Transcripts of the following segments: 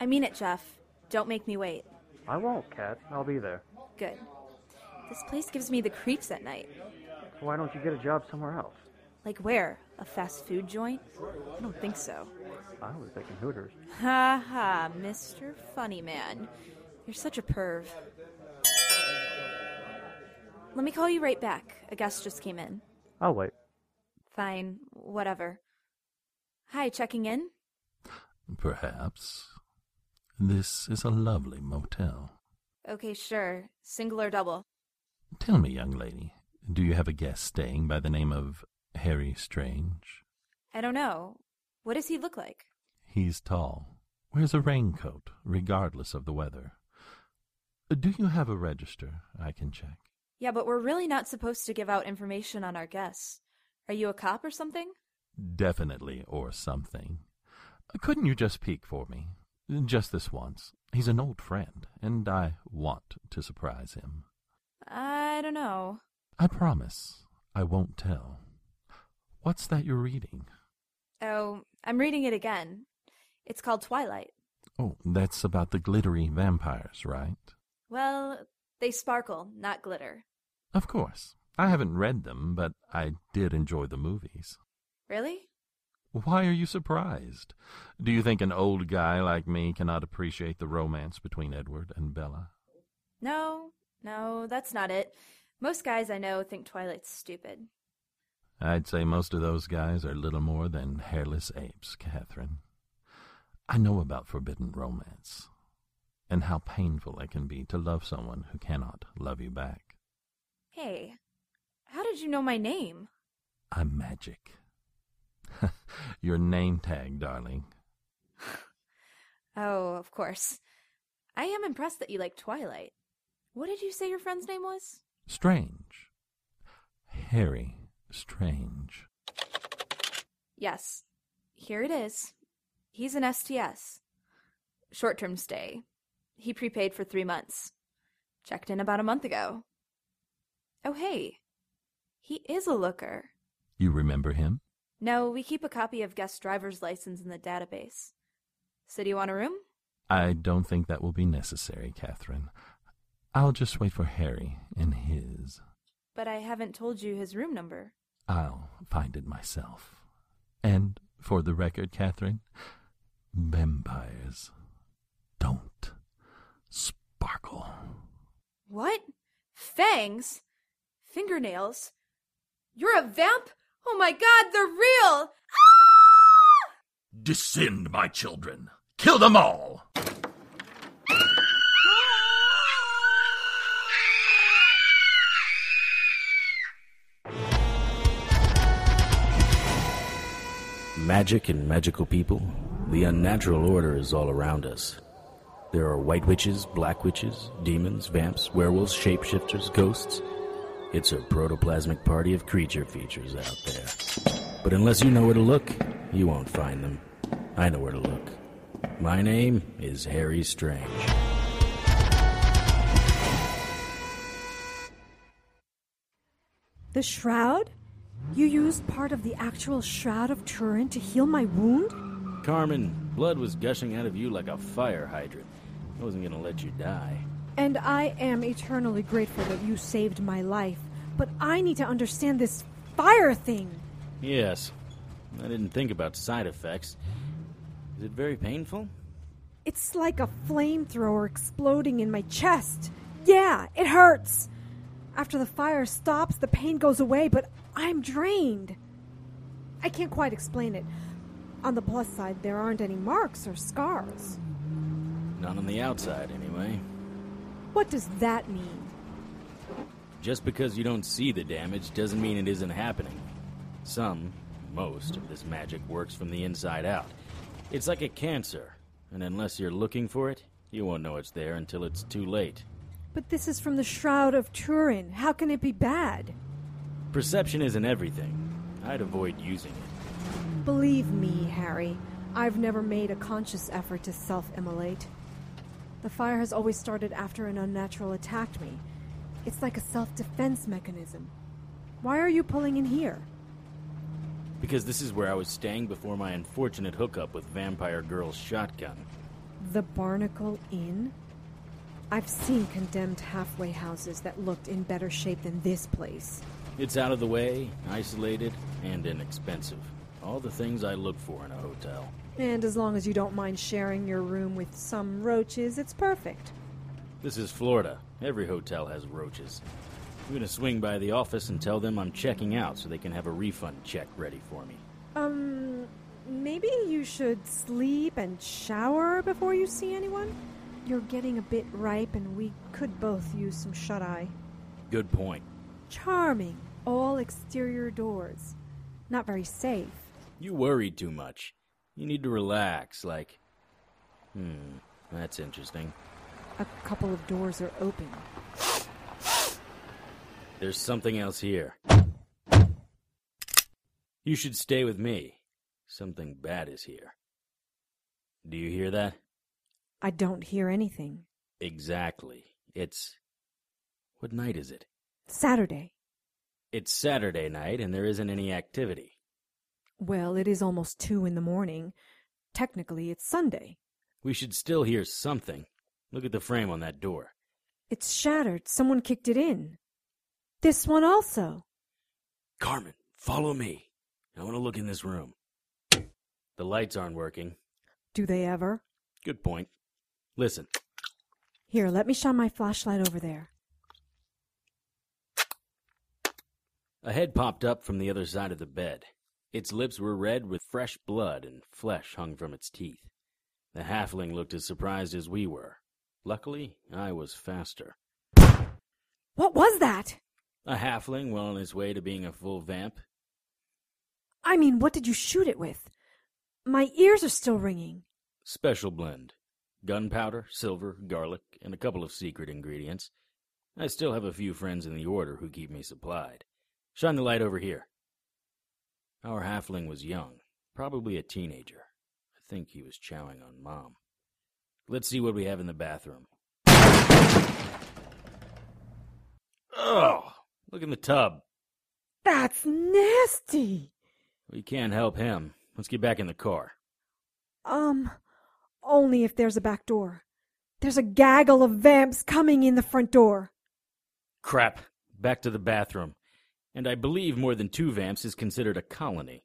I mean it, Jeff. Don't make me wait. I won't, Kat. I'll be there. Good. This place gives me the creeps at night. Why don't you get a job somewhere else? Like where? A fast food joint? I don't think so. I was thinking Hooters. Ha ha, Mr. Funny Man. You're such a perv. Let me call you right back. A guest just came in. I'll wait. Fine, whatever. Hi, checking in? Perhaps. This is a lovely motel. Okay, sure. Single or double? Tell me, young lady, do you have a guest staying by the name of Harry Strange? I don't know. What does he look like? He's tall, wears a raincoat, regardless of the weather. Do you have a register I can check? Yeah, but we're really not supposed to give out information on our guests. Are you a cop or something? Definitely, or something. Couldn't you just peek for me? Just this once. He's an old friend, and I want to surprise him. I don't know. I promise I won't tell. What's that you're reading? Oh, I'm reading it again. It's called Twilight. Oh, that's about the glittery vampires, right? Well, they sparkle, not glitter. Of course. I haven't read them, but I did enjoy the movies. Really? Why are you surprised? Do you think an old guy like me cannot appreciate the romance between Edward and Bella? No, no, that's not it. Most guys I know think Twilight's stupid. I'd say most of those guys are little more than hairless apes, Catherine. I know about forbidden romance, and how painful it can be to love someone who cannot love you back. Hey, how did you know my name? I'm magic. Your name tag, darling. Oh, of course. I am impressed that you like Twilight. What did you say your friend's name was? Strange. Harry Strange. Yes. Here it is. He's an STS. Short term stay. He prepaid for three months. Checked in about a month ago. Oh, hey. He is a looker. You remember him? No, we keep a copy of guest driver's license in the database. So, do you want a room? I don't think that will be necessary, Catherine. I'll just wait for Harry and his. But I haven't told you his room number. I'll find it myself. And for the record, Catherine, vampires don't sparkle. What? Fangs? Fingernails? You're a vamp? Oh my god, they're real! Ah! Descend, my children. Kill them all. Magic and magical people, the unnatural order is all around us. There are white witches, black witches, demons, vamps, werewolves, shapeshifters, ghosts. It's a protoplasmic party of creature features out there. But unless you know where to look, you won't find them. I know where to look. My name is Harry Strange. The shroud? You used part of the actual shroud of Turin to heal my wound? Carmen, blood was gushing out of you like a fire hydrant. I wasn't gonna let you die. And I am eternally grateful that you saved my life. But I need to understand this fire thing. Yes. I didn't think about side effects. Is it very painful? It's like a flamethrower exploding in my chest. Yeah, it hurts. After the fire stops, the pain goes away, but I'm drained. I can't quite explain it. On the plus side, there aren't any marks or scars. Not on the outside, anyway. What does that mean? Just because you don't see the damage doesn't mean it isn't happening. Some, most of this magic works from the inside out. It's like a cancer, and unless you're looking for it, you won't know it's there until it's too late. But this is from the Shroud of Turin. How can it be bad? Perception isn't everything. I'd avoid using it. Believe me, Harry, I've never made a conscious effort to self immolate. The fire has always started after an unnatural attacked me. It's like a self defense mechanism. Why are you pulling in here? Because this is where I was staying before my unfortunate hookup with Vampire Girl's shotgun. The Barnacle Inn? I've seen condemned halfway houses that looked in better shape than this place. It's out of the way, isolated, and inexpensive. All the things I look for in a hotel. And as long as you don't mind sharing your room with some roaches, it's perfect. This is Florida. Every hotel has roaches. I'm gonna swing by the office and tell them I'm checking out so they can have a refund check ready for me. Um, maybe you should sleep and shower before you see anyone? You're getting a bit ripe, and we could both use some shut eye. Good point. Charming. All exterior doors. Not very safe. You worried too much. You need to relax, like. Hmm, that's interesting. A couple of doors are open. There's something else here. You should stay with me. Something bad is here. Do you hear that? I don't hear anything. Exactly. It's. What night is it? Saturday. It's Saturday night and there isn't any activity. Well, it is almost two in the morning. Technically, it's Sunday. We should still hear something. Look at the frame on that door. It's shattered. Someone kicked it in. This one also. Carmen, follow me. I want to look in this room. The lights aren't working. Do they ever? Good point. Listen. Here, let me shine my flashlight over there. A head popped up from the other side of the bed. Its lips were red with fresh blood and flesh hung from its teeth. The halfling looked as surprised as we were. Luckily, I was faster. What was that? A halfling well on his way to being a full vamp. I mean, what did you shoot it with? My ears are still ringing. Special blend. Gunpowder, silver, garlic, and a couple of secret ingredients. I still have a few friends in the order who keep me supplied. Shine the light over here. Our halfling was young, probably a teenager. I think he was chowing on mom. Let's see what we have in the bathroom. Oh, look in the tub. That's nasty. We can't help him. Let's get back in the car. Um, only if there's a back door. There's a gaggle of vamps coming in the front door. Crap. Back to the bathroom. And I believe more than two vamps is considered a colony.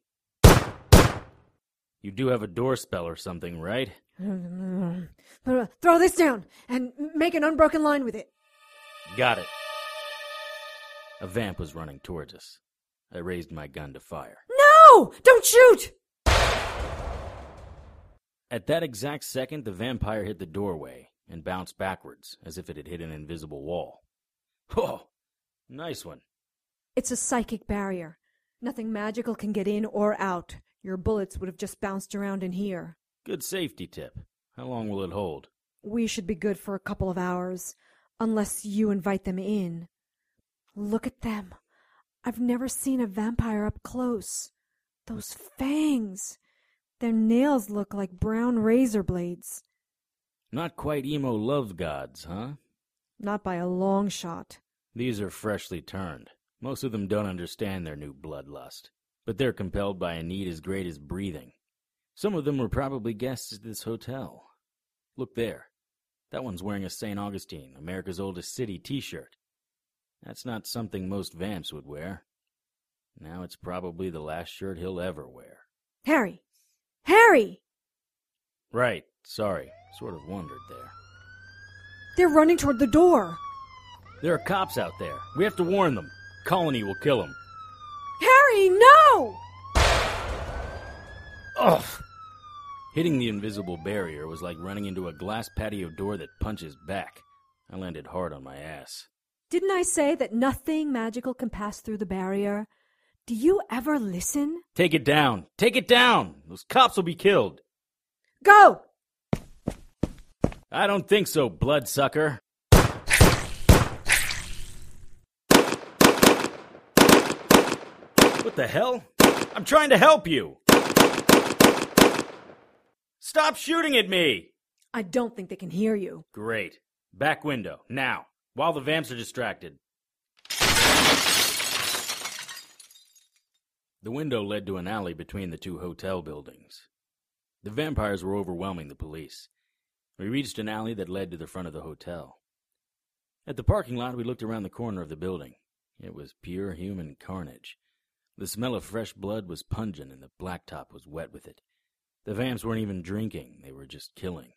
You do have a door spell or something, right? Throw this down and make an unbroken line with it. Got it. A vamp was running towards us. I raised my gun to fire. No! Don't shoot! At that exact second, the vampire hit the doorway and bounced backwards as if it had hit an invisible wall. Oh, nice one. It's a psychic barrier. Nothing magical can get in or out. Your bullets would have just bounced around in here. Good safety tip. How long will it hold? We should be good for a couple of hours, unless you invite them in. Look at them. I've never seen a vampire up close. Those fangs. Their nails look like brown razor blades. Not quite emo love gods, huh? Not by a long shot. These are freshly turned. Most of them don't understand their new bloodlust, but they're compelled by a need as great as breathing. Some of them were probably guests at this hotel. Look there. That one's wearing a St. Augustine, America's oldest city t shirt. That's not something most vamps would wear. Now it's probably the last shirt he'll ever wear. Harry! Harry! Right, sorry. Sort of wondered there. They're running toward the door. There are cops out there. We have to warn them. Colony will kill him. Harry, no! Ugh! Hitting the invisible barrier was like running into a glass patio door that punches back. I landed hard on my ass. Didn't I say that nothing magical can pass through the barrier? Do you ever listen? Take it down! Take it down! Those cops will be killed! Go! I don't think so, bloodsucker. What the hell? I'm trying to help you! Stop shooting at me! I don't think they can hear you. Great. Back window, now, while the vamps are distracted. The window led to an alley between the two hotel buildings. The vampires were overwhelming the police. We reached an alley that led to the front of the hotel. At the parking lot, we looked around the corner of the building. It was pure human carnage. The smell of fresh blood was pungent, and the blacktop was wet with it. The vamps weren't even drinking, they were just killing.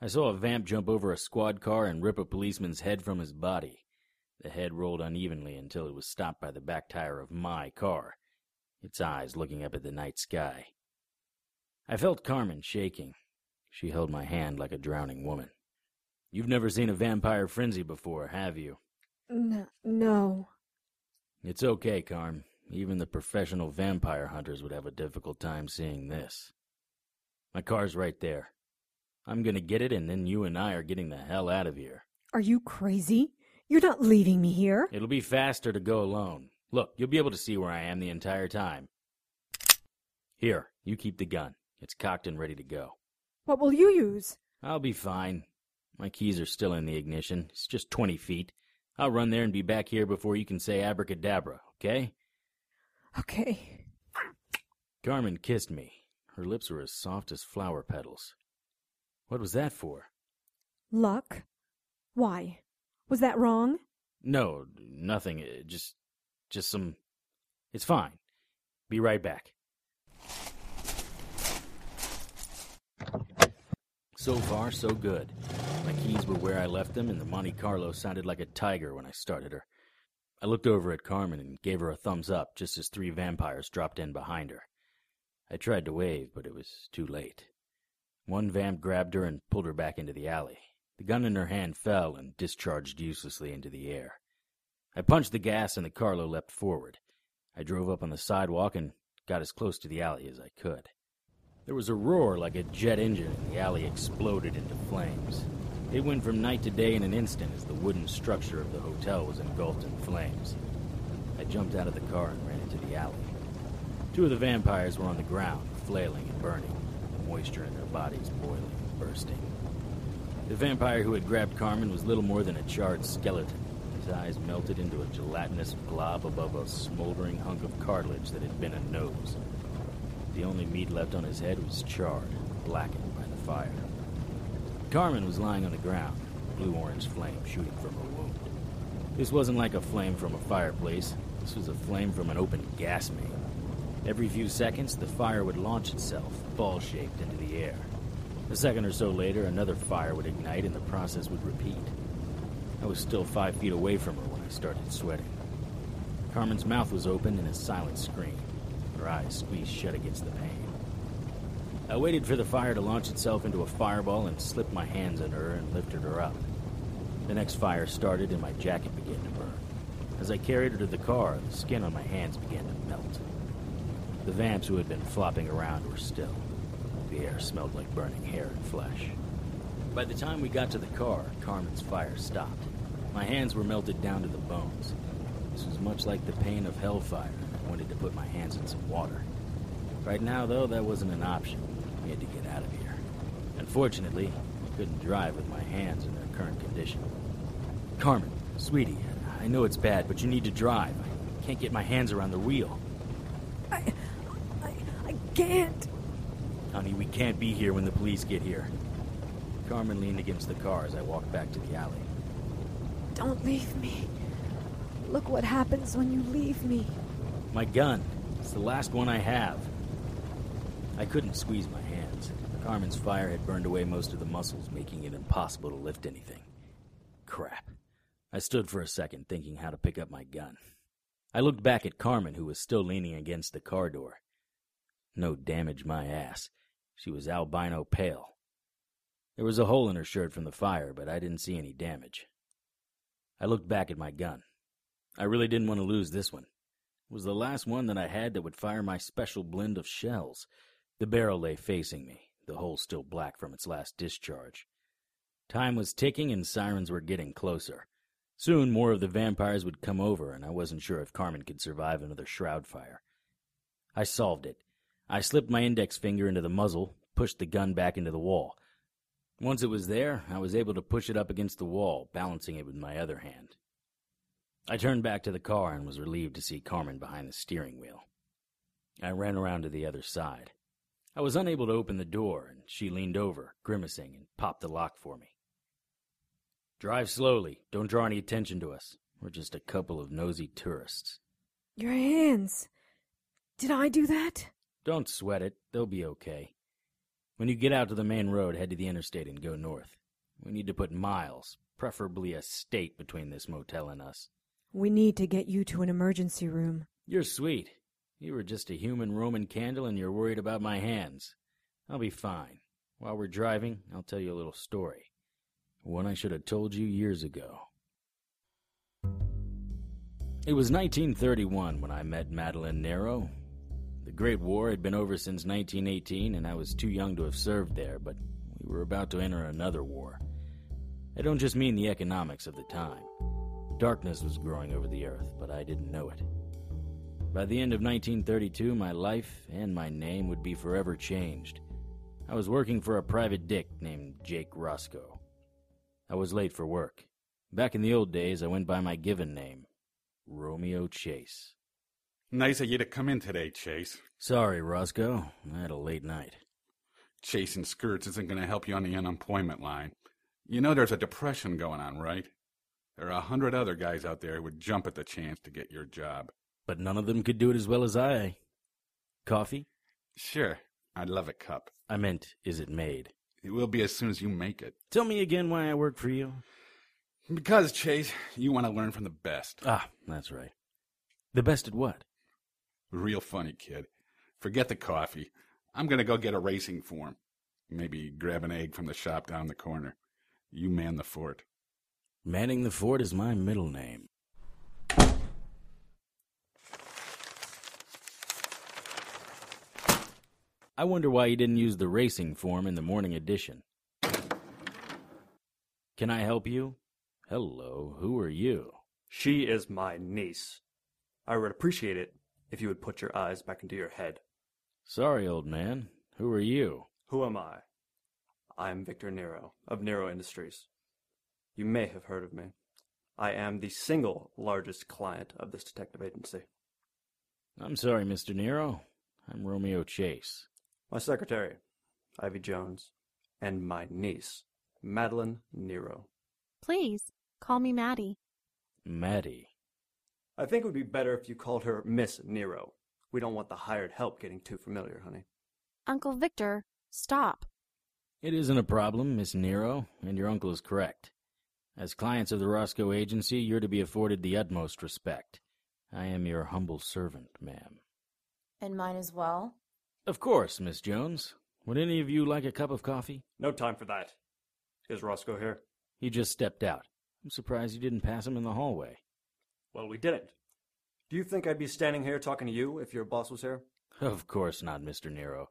I saw a vamp jump over a squad car and rip a policeman's head from his body. The head rolled unevenly until it was stopped by the back tire of my car, its eyes looking up at the night sky. I felt Carmen shaking. She held my hand like a drowning woman. You've never seen a vampire frenzy before, have you? N- no. It's okay, Carm. Even the professional vampire hunters would have a difficult time seeing this. My car's right there. I'm gonna get it, and then you and I are getting the hell out of here. Are you crazy? You're not leaving me here. It'll be faster to go alone. Look, you'll be able to see where I am the entire time. Here, you keep the gun. It's cocked and ready to go. What will you use? I'll be fine. My keys are still in the ignition. It's just 20 feet. I'll run there and be back here before you can say abracadabra, okay? Okay. Carmen kissed me. Her lips were as soft as flower petals. What was that for? Luck? Why? Was that wrong? No, nothing. uh, Just, just some. It's fine. Be right back. So far, so good. My keys were where I left them, and the Monte Carlo sounded like a tiger when I started her. I looked over at Carmen and gave her a thumbs up just as three vampires dropped in behind her. I tried to wave, but it was too late. One vamp grabbed her and pulled her back into the alley. The gun in her hand fell and discharged uselessly into the air. I punched the gas and the Carlo leapt forward. I drove up on the sidewalk and got as close to the alley as I could. There was a roar like a jet engine, and the alley exploded into flames. It went from night to day in an instant as the wooden structure of the hotel was engulfed in flames. I jumped out of the car and ran into the alley. Two of the vampires were on the ground, flailing and burning, the moisture in their bodies boiling and bursting. The vampire who had grabbed Carmen was little more than a charred skeleton. His eyes melted into a gelatinous blob above a smoldering hunk of cartilage that had been a nose. The only meat left on his head was charred, blackened by the fire. Carmen was lying on the ground, blue orange flame shooting from her wound. This wasn't like a flame from a fireplace, this was a flame from an open gas main. Every few seconds, the fire would launch itself, ball shaped, into the air. A second or so later, another fire would ignite and the process would repeat. I was still five feet away from her when I started sweating. Carmen's mouth was open in a silent scream, her eyes squeezed shut against the pain. I waited for the fire to launch itself into a fireball and slipped my hands under her and lifted her up. The next fire started and my jacket began to burn. As I carried her to the car, the skin on my hands began to melt. The vamps who had been flopping around were still. The air smelled like burning hair and flesh. By the time we got to the car, Carmen's fire stopped. My hands were melted down to the bones. This was much like the pain of hellfire, I wanted to put my hands in some water. Right now, though, that wasn't an option. Had to get out of here. Unfortunately, I couldn't drive with my hands in their current condition. Carmen, sweetie, I know it's bad, but you need to drive. I can't get my hands around the wheel. I, I, I can't. Honey, we can't be here when the police get here. Carmen leaned against the car as I walked back to the alley. Don't leave me. Look what happens when you leave me. My gun. It's the last one I have. I couldn't squeeze my. Carmen's fire had burned away most of the muscles, making it impossible to lift anything. Crap. I stood for a second, thinking how to pick up my gun. I looked back at Carmen, who was still leaning against the car door. No damage, my ass. She was albino pale. There was a hole in her shirt from the fire, but I didn't see any damage. I looked back at my gun. I really didn't want to lose this one. It was the last one that I had that would fire my special blend of shells. The barrel lay facing me, the hole still black from its last discharge. Time was ticking and sirens were getting closer. Soon more of the vampires would come over, and I wasn't sure if Carmen could survive another shroud fire. I solved it. I slipped my index finger into the muzzle, pushed the gun back into the wall. Once it was there, I was able to push it up against the wall, balancing it with my other hand. I turned back to the car and was relieved to see Carmen behind the steering wheel. I ran around to the other side. I was unable to open the door, and she leaned over, grimacing, and popped the lock for me. Drive slowly. Don't draw any attention to us. We're just a couple of nosy tourists. Your hands. Did I do that? Don't sweat it. They'll be okay. When you get out to the main road, head to the interstate and go north. We need to put miles, preferably a state, between this motel and us. We need to get you to an emergency room. You're sweet. You were just a human Roman candle and you're worried about my hands. I'll be fine. While we're driving, I'll tell you a little story. One I should have told you years ago. It was 1931 when I met Madeline Nero. The Great War had been over since 1918, and I was too young to have served there, but we were about to enter another war. I don't just mean the economics of the time. Darkness was growing over the earth, but I didn't know it. By the end of 1932, my life and my name would be forever changed. I was working for a private dick named Jake Roscoe. I was late for work. Back in the old days, I went by my given name, Romeo Chase. Nice of you to come in today, Chase. Sorry, Roscoe. I had a late night. Chasing skirts isn't going to help you on the unemployment line. You know there's a depression going on, right? There are a hundred other guys out there who would jump at the chance to get your job. But none of them could do it as well as I. Coffee? Sure, I'd love a cup. I meant, is it made? It will be as soon as you make it. Tell me again why I work for you. Because, Chase, you want to learn from the best. Ah, that's right. The best at what? Real funny, kid. Forget the coffee. I'm going to go get a racing form. Maybe grab an egg from the shop down the corner. You man the fort. Manning the Fort is my middle name. I wonder why you didn't use the racing form in the morning edition. Can I help you? Hello, who are you? She is my niece. I would appreciate it if you would put your eyes back into your head. Sorry, old man. Who are you? Who am I? I am Victor Nero of Nero Industries. You may have heard of me. I am the single largest client of this detective agency. I'm sorry, Mr. Nero. I'm Romeo Chase. My secretary, Ivy Jones, and my niece, Madeline Nero. Please, call me Maddie. Maddie. I think it would be better if you called her Miss Nero. We don't want the hired help getting too familiar, honey. Uncle Victor, stop. It isn't a problem, Miss Nero, and your uncle is correct. As clients of the Roscoe Agency, you're to be afforded the utmost respect. I am your humble servant, ma'am. And mine as well? Of course, Miss Jones. Would any of you like a cup of coffee? No time for that. Is Roscoe here? He just stepped out. I'm surprised you didn't pass him in the hallway. Well, we didn't. Do you think I'd be standing here talking to you if your boss was here? Of course not, Mr. Nero.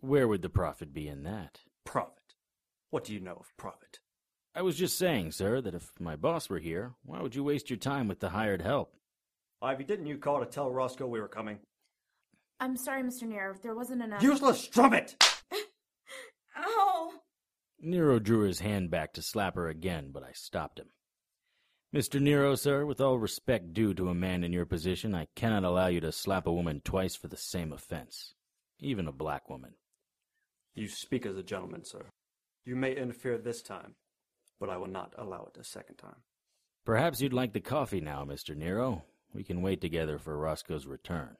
Where would the profit be in that? Profit. What do you know of profit? I was just saying, sir, that if my boss were here, why would you waste your time with the hired help? Ivy, didn't you call to tell Roscoe we were coming? I'm sorry, Mr. Nero. There wasn't enough. Useless strumpet! Ow! Nero drew his hand back to slap her again, but I stopped him. Mr. Nero, sir, with all respect due to a man in your position, I cannot allow you to slap a woman twice for the same offense, even a black woman. You speak as a gentleman, sir. You may interfere this time, but I will not allow it a second time. Perhaps you'd like the coffee now, Mr. Nero. We can wait together for Roscoe's return.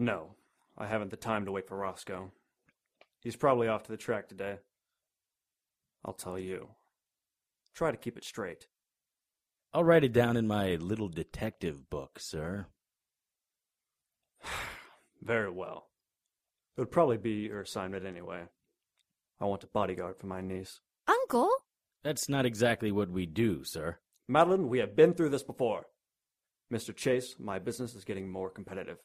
No, I haven't the time to wait for Roscoe. He's probably off to the track today. I'll tell you. Try to keep it straight. I'll write it down in my little detective book, sir. Very well. It would probably be your assignment anyway. I want a bodyguard for my niece. Uncle? That's not exactly what we do, sir. Madeline, we have been through this before. Mr. Chase, my business is getting more competitive.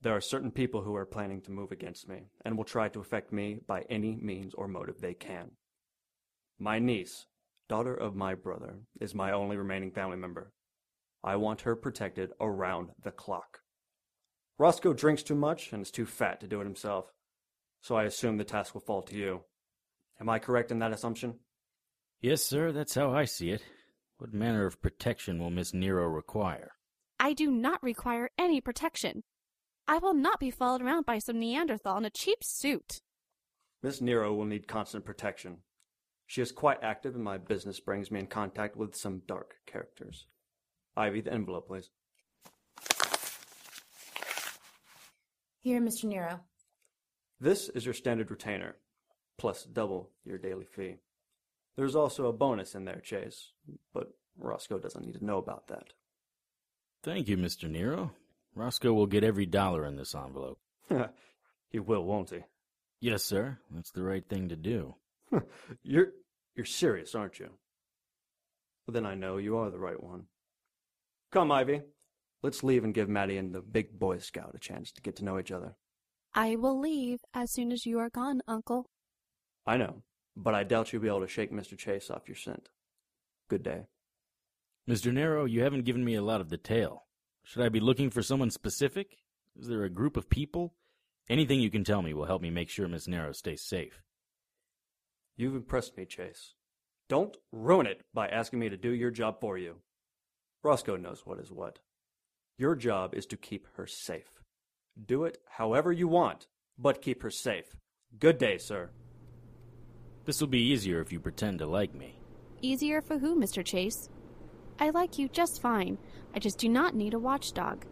There are certain people who are planning to move against me and will try to affect me by any means or motive they can. My niece, daughter of my brother, is my only remaining family member. I want her protected around the clock. Roscoe drinks too much and is too fat to do it himself, so I assume the task will fall to you. Am I correct in that assumption? Yes, sir, that's how I see it. What manner of protection will Miss Nero require? I do not require any protection. I will not be followed around by some Neanderthal in a cheap suit. Miss Nero will need constant protection. She is quite active, and my business brings me in contact with some dark characters. Ivy, the envelope, please. Here, Mr. Nero. This is your standard retainer, plus double your daily fee. There's also a bonus in there, Chase, but Roscoe doesn't need to know about that. Thank you, Mr. Nero. Roscoe will get every dollar in this envelope. he will, won't he? Yes, sir. That's the right thing to do. you're you're serious, aren't you? Well, then I know you are the right one. Come, Ivy. Let's leave and give Maddie and the big boy scout a chance to get to know each other. I will leave as soon as you are gone, Uncle. I know, but I doubt you'll be able to shake Mr. Chase off your scent. Good day. Mr. Nero, you haven't given me a lot of detail. Should I be looking for someone specific? Is there a group of people? Anything you can tell me will help me make sure Miss Nero stays safe. You've impressed me, Chase. Don't ruin it by asking me to do your job for you. Roscoe knows what is what. Your job is to keep her safe. Do it however you want, but keep her safe. Good day, sir. This will be easier if you pretend to like me. Easier for who, Mr. Chase? I like you just fine. I just do not need a watchdog.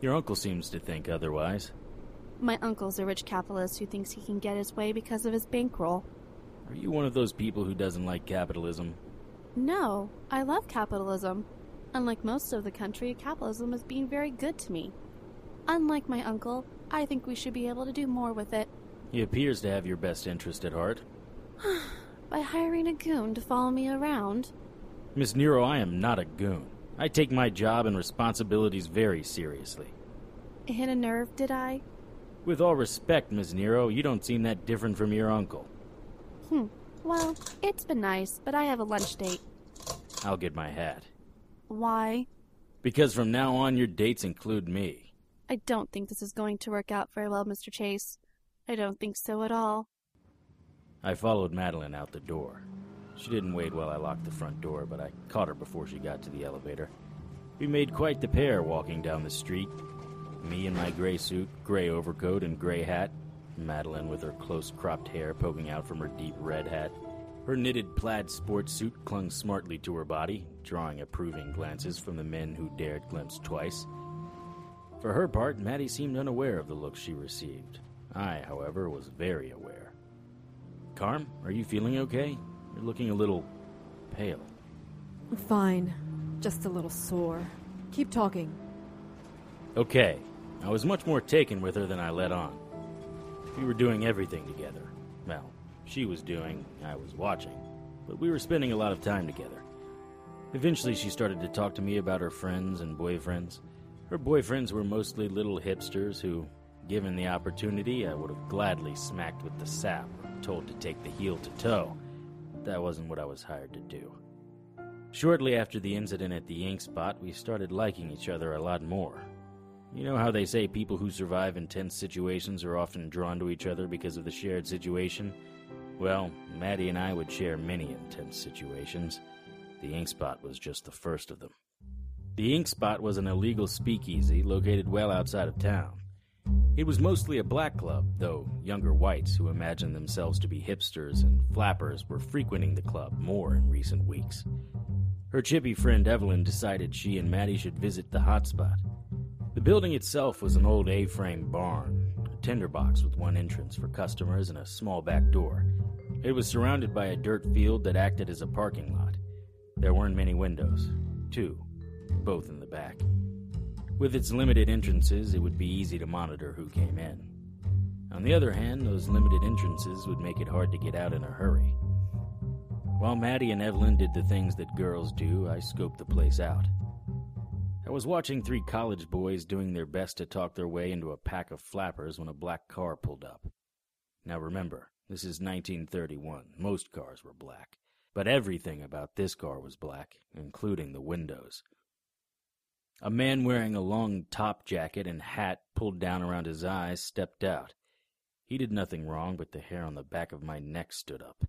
Your uncle seems to think otherwise. My uncle's a rich capitalist who thinks he can get his way because of his bankroll. Are you one of those people who doesn't like capitalism? No, I love capitalism. Unlike most of the country, capitalism is being very good to me. Unlike my uncle, I think we should be able to do more with it. He appears to have your best interest at heart. By hiring a goon to follow me around. Miss Nero, I am not a goon. I take my job and responsibilities very seriously. Hit a nerve, did I? With all respect, Miss Nero, you don't seem that different from your uncle. Hmm. Well, it's been nice, but I have a lunch date. I'll get my hat. Why? Because from now on, your dates include me. I don't think this is going to work out very well, Mr. Chase. I don't think so at all. I followed Madeline out the door. She didn't wait while I locked the front door, but I caught her before she got to the elevator. We made quite the pair walking down the street. Me in my gray suit, gray overcoat, and gray hat. Madeline with her close cropped hair poking out from her deep red hat. Her knitted plaid sports suit clung smartly to her body, drawing approving glances from the men who dared glimpse twice. For her part, Maddie seemed unaware of the looks she received. I, however, was very aware. Carm, are you feeling okay? You're looking a little pale. Fine. Just a little sore. Keep talking. Okay. I was much more taken with her than I let on. We were doing everything together. Well, she was doing, I was watching. But we were spending a lot of time together. Eventually, she started to talk to me about her friends and boyfriends. Her boyfriends were mostly little hipsters who, given the opportunity, I would have gladly smacked with the sap or told to take the heel to toe. That wasn't what I was hired to do. Shortly after the incident at the ink spot, we started liking each other a lot more. You know how they say people who survive intense situations are often drawn to each other because of the shared situation? Well, Maddie and I would share many intense situations. The ink spot was just the first of them. The ink spot was an illegal speakeasy located well outside of town. It was mostly a black club, though younger whites who imagined themselves to be hipsters and flappers were frequenting the club more in recent weeks. Her chippy friend Evelyn decided she and Maddie should visit the hotspot. The building itself was an old A frame barn, a tinderbox with one entrance for customers and a small back door. It was surrounded by a dirt field that acted as a parking lot. There weren't many windows, two, both in the back. With its limited entrances, it would be easy to monitor who came in. On the other hand, those limited entrances would make it hard to get out in a hurry. While Maddie and Evelyn did the things that girls do, I scoped the place out. I was watching three college boys doing their best to talk their way into a pack of flappers when a black car pulled up. Now remember, this is 1931. Most cars were black. But everything about this car was black, including the windows. A man wearing a long top jacket and hat pulled down around his eyes stepped out. He did nothing wrong, but the hair on the back of my neck stood up.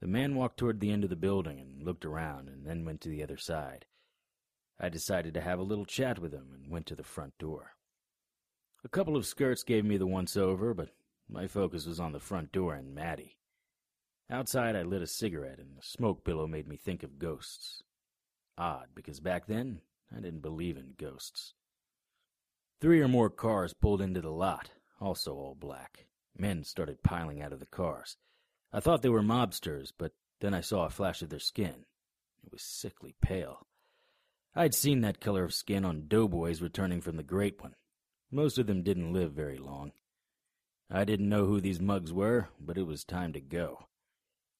The man walked toward the end of the building and looked around and then went to the other side. I decided to have a little chat with him and went to the front door. A couple of skirts gave me the once over, but my focus was on the front door and Maddie. Outside, I lit a cigarette, and the smoke billow made me think of ghosts. Odd, because back then, I didn't believe in ghosts. Three or more cars pulled into the lot, also all black. Men started piling out of the cars. I thought they were mobsters, but then I saw a flash of their skin. It was sickly pale. I'd seen that color of skin on doughboys returning from the Great One. Most of them didn't live very long. I didn't know who these mugs were, but it was time to go.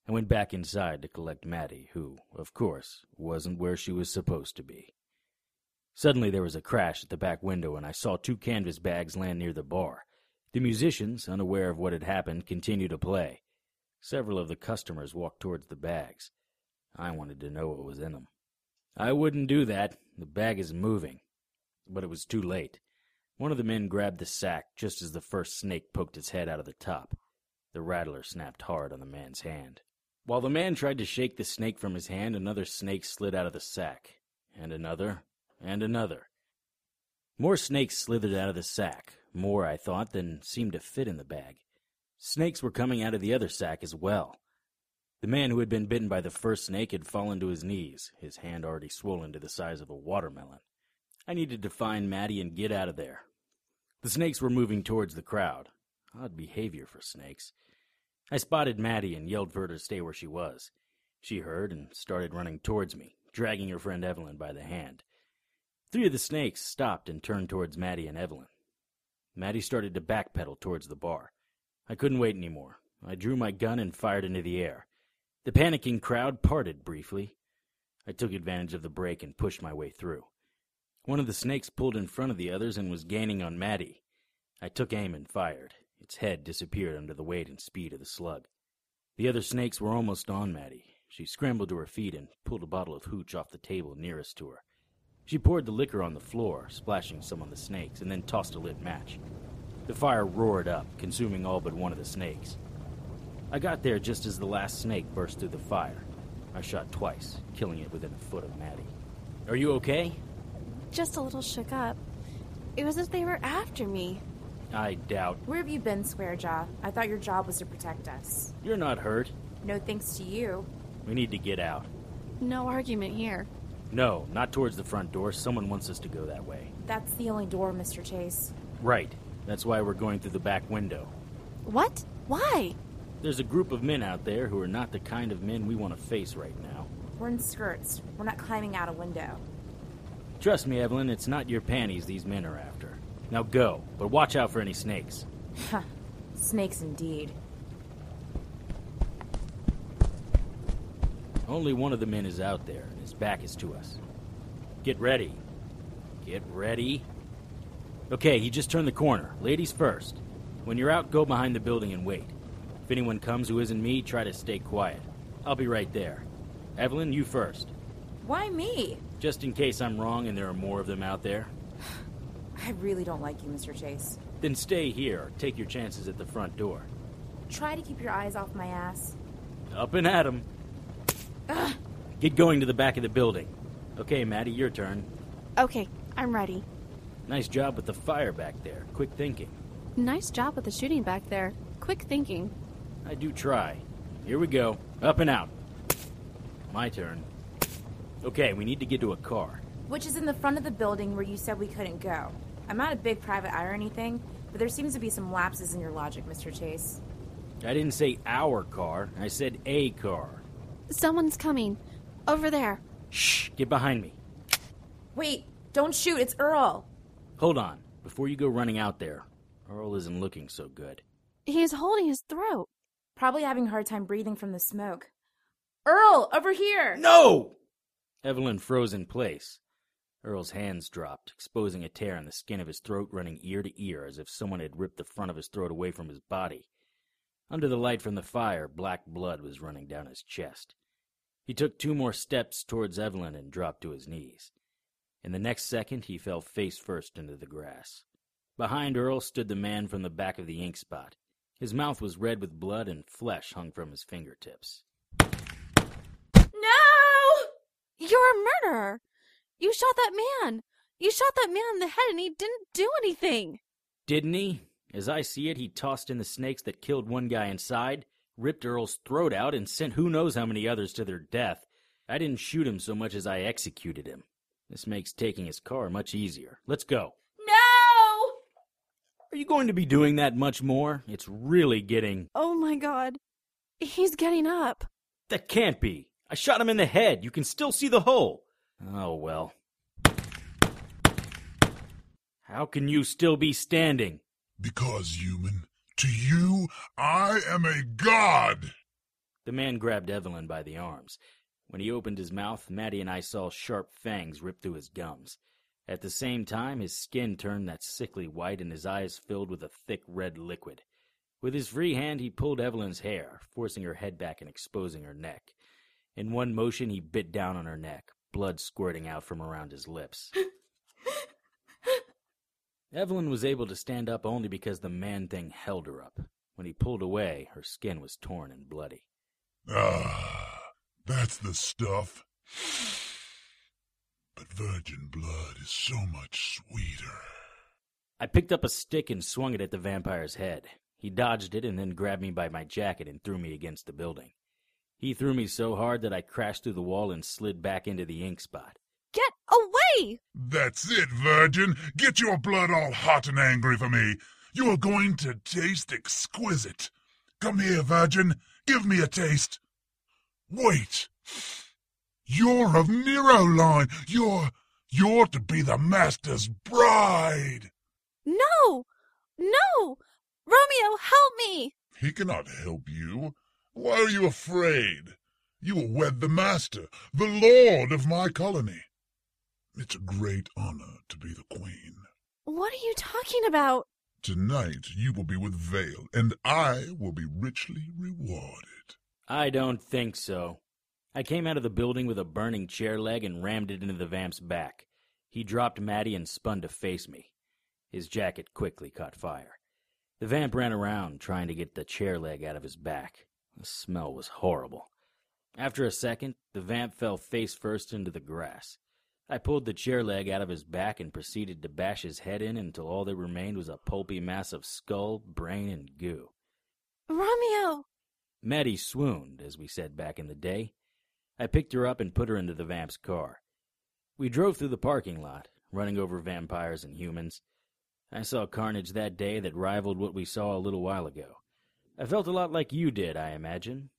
I went back inside to collect Maddie, who, of course, wasn't where she was supposed to be. Suddenly there was a crash at the back window, and I saw two canvas bags land near the bar. The musicians, unaware of what had happened, continued to play. Several of the customers walked towards the bags. I wanted to know what was in them. I wouldn't do that. The bag is moving. But it was too late. One of the men grabbed the sack just as the first snake poked its head out of the top. The rattler snapped hard on the man's hand. While the man tried to shake the snake from his hand, another snake slid out of the sack. And another. And another. More snakes slithered out of the sack. More, I thought, than seemed to fit in the bag. Snakes were coming out of the other sack as well. The man who had been bitten by the first snake had fallen to his knees, his hand already swollen to the size of a watermelon. I needed to find Maddie and get out of there. The snakes were moving towards the crowd. Odd behavior for snakes. I spotted Maddie and yelled for her to stay where she was. She heard and started running towards me, dragging her friend Evelyn by the hand. Three of the snakes stopped and turned towards Maddie and Evelyn. Maddie started to backpedal towards the bar. I couldn't wait any more. I drew my gun and fired into the air. The panicking crowd parted briefly. I took advantage of the break and pushed my way through. One of the snakes pulled in front of the others and was gaining on Maddie. I took aim and fired. Its head disappeared under the weight and speed of the slug. The other snakes were almost on Maddie. She scrambled to her feet and pulled a bottle of hooch off the table nearest to her. She poured the liquor on the floor, splashing some on the snakes, and then tossed a lit match. The fire roared up, consuming all but one of the snakes. I got there just as the last snake burst through the fire. I shot twice, killing it within a foot of Maddie. Are you okay? Just a little shook up. It was as if they were after me. I doubt. Where have you been, Squarejaw? I thought your job was to protect us. You're not hurt. No thanks to you. We need to get out. No argument here. No, not towards the front door. Someone wants us to go that way. That's the only door, Mr. Chase. Right. That's why we're going through the back window. What? Why? There's a group of men out there who are not the kind of men we want to face right now. We're in skirts. We're not climbing out a window. Trust me, Evelyn, it's not your panties these men are after. Now go, but watch out for any snakes. Huh. Snakes indeed. Only one of the men is out there, and his back is to us. Get ready. Get ready. Okay, he just turned the corner. Ladies first. When you're out, go behind the building and wait. If anyone comes who isn't me, try to stay quiet. I'll be right there. Evelyn, you first. Why me? Just in case I'm wrong and there are more of them out there. I really don't like you, Mr. Chase. Then stay here take your chances at the front door. Try to keep your eyes off my ass. Up and at 'em. Get going to the back of the building. Okay, Maddie, your turn. Okay, I'm ready. Nice job with the fire back there. Quick thinking. Nice job with the shooting back there. Quick thinking. I do try. Here we go. Up and out. My turn. Okay, we need to get to a car. Which is in the front of the building where you said we couldn't go. I'm not a big private eye or anything, but there seems to be some lapses in your logic, Mr. Chase. I didn't say our car. I said a car. Someone's coming. Over there. Shh! Get behind me. Wait, don't shoot, it's Earl. Hold on. Before you go running out there, Earl isn't looking so good. He's holding his throat. Probably having a hard time breathing from the smoke. Earl, over here! No! Evelyn froze in place. Earl's hands dropped, exposing a tear in the skin of his throat running ear to ear as if someone had ripped the front of his throat away from his body. Under the light from the fire, black blood was running down his chest. He took two more steps towards Evelyn and dropped to his knees. In the next second, he fell face first into the grass. Behind Earl stood the man from the back of the ink spot. His mouth was red with blood and flesh hung from his fingertips. No! You're a murderer. You shot that man. You shot that man in the head and he didn't do anything. Didn't he? As I see it, he tossed in the snakes that killed one guy inside, ripped Earl's throat out, and sent who knows how many others to their death. I didn't shoot him so much as I executed him. This makes taking his car much easier. Let's go. No! Are you going to be doing that much more? It's really getting. Oh my god. He's getting up. That can't be. I shot him in the head. You can still see the hole. Oh well. How can you still be standing? Because, human, to you, I am a god! The man grabbed Evelyn by the arms. When he opened his mouth, Maddie and I saw sharp fangs rip through his gums. At the same time, his skin turned that sickly white and his eyes filled with a thick red liquid. With his free hand, he pulled Evelyn's hair, forcing her head back and exposing her neck. In one motion, he bit down on her neck, blood squirting out from around his lips. Evelyn was able to stand up only because the man thing held her up. When he pulled away, her skin was torn and bloody. Ah, that's the stuff. But virgin blood is so much sweeter. I picked up a stick and swung it at the vampire's head. He dodged it and then grabbed me by my jacket and threw me against the building. He threw me so hard that I crashed through the wall and slid back into the ink spot. That's it, virgin. Get your blood all hot and angry for me. You are going to taste exquisite. Come here, virgin. Give me a taste. Wait. You're of Nero line. You're you're to be the master's bride. No! No! Romeo, help me! He cannot help you. Why are you afraid? You will wed the master, the lord of my colony. It's a great honor to be the queen. What are you talking about? Tonight you will be with Vale, and I will be richly rewarded. I don't think so. I came out of the building with a burning chair leg and rammed it into the vamp's back. He dropped Maddie and spun to face me. His jacket quickly caught fire. The vamp ran around, trying to get the chair leg out of his back. The smell was horrible. After a second, the vamp fell face first into the grass. I pulled the chair leg out of his back and proceeded to bash his head in until all that remained was a pulpy mass of skull, brain, and goo. Romeo! Maddie swooned, as we said back in the day. I picked her up and put her into the vamp's car. We drove through the parking lot, running over vampires and humans. I saw carnage that day that rivaled what we saw a little while ago. I felt a lot like you did, I imagine.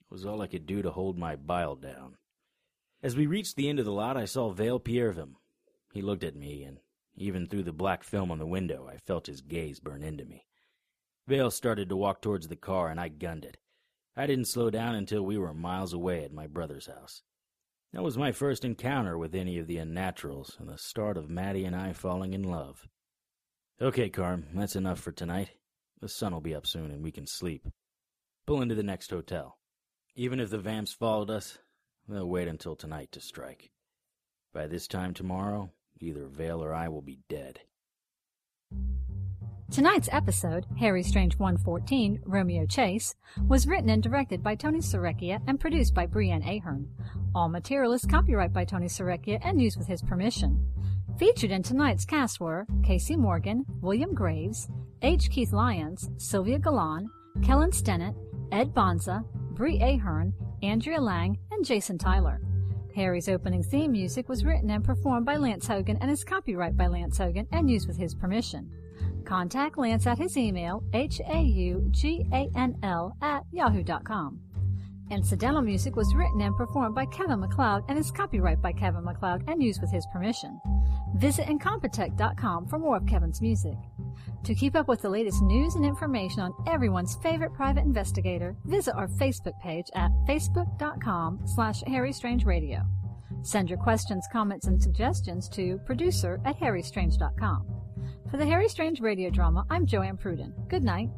It was all I could do to hold my bile down. As we reached the end of the lot, I saw Vale Pierrevim. He looked at me, and even through the black film on the window, I felt his gaze burn into me. Vale started to walk towards the car, and I gunned it. I didn't slow down until we were miles away at my brother's house. That was my first encounter with any of the unnaturals, and the start of Maddie and I falling in love. Okay, Carm, that's enough for tonight. The sun will be up soon, and we can sleep. Pull into the next hotel. Even if the vamps followed us, they'll wait until tonight to strike. By this time tomorrow, either Vale or I will be dead. Tonight's episode, Harry Strange 114, Romeo Chase, was written and directed by Tony Sarrecchia and produced by Breanne Ahearn. All material is copyright by Tony Sarrecchia and used with his permission. Featured in tonight's cast were Casey Morgan, William Graves, H. Keith Lyons, Sylvia Galan, Kellen Stennett, Ed Bonza, Bre Ahearn, Andrea Laing, and Jason Tyler. Harry's opening theme music was written and performed by Lance Haugen and is copyright by Lance Haugen and used with his permission. Contact Lance at his email, h-a-u-g-a-n-l at yahoo.com. Incidental music was written and performed by Kevin Macleod and is copyright by Kevin Macleod and used with his permission. Visit Incompetech.com for more of Kevin's music. To keep up with the latest news and information on everyone's favorite private investigator, visit our Facebook page at facebook.com slash harrystrangeradio. Send your questions, comments, and suggestions to producer at harrystrange.com. For the Harry Strange radio drama, I'm JoAnn Pruden. Good night.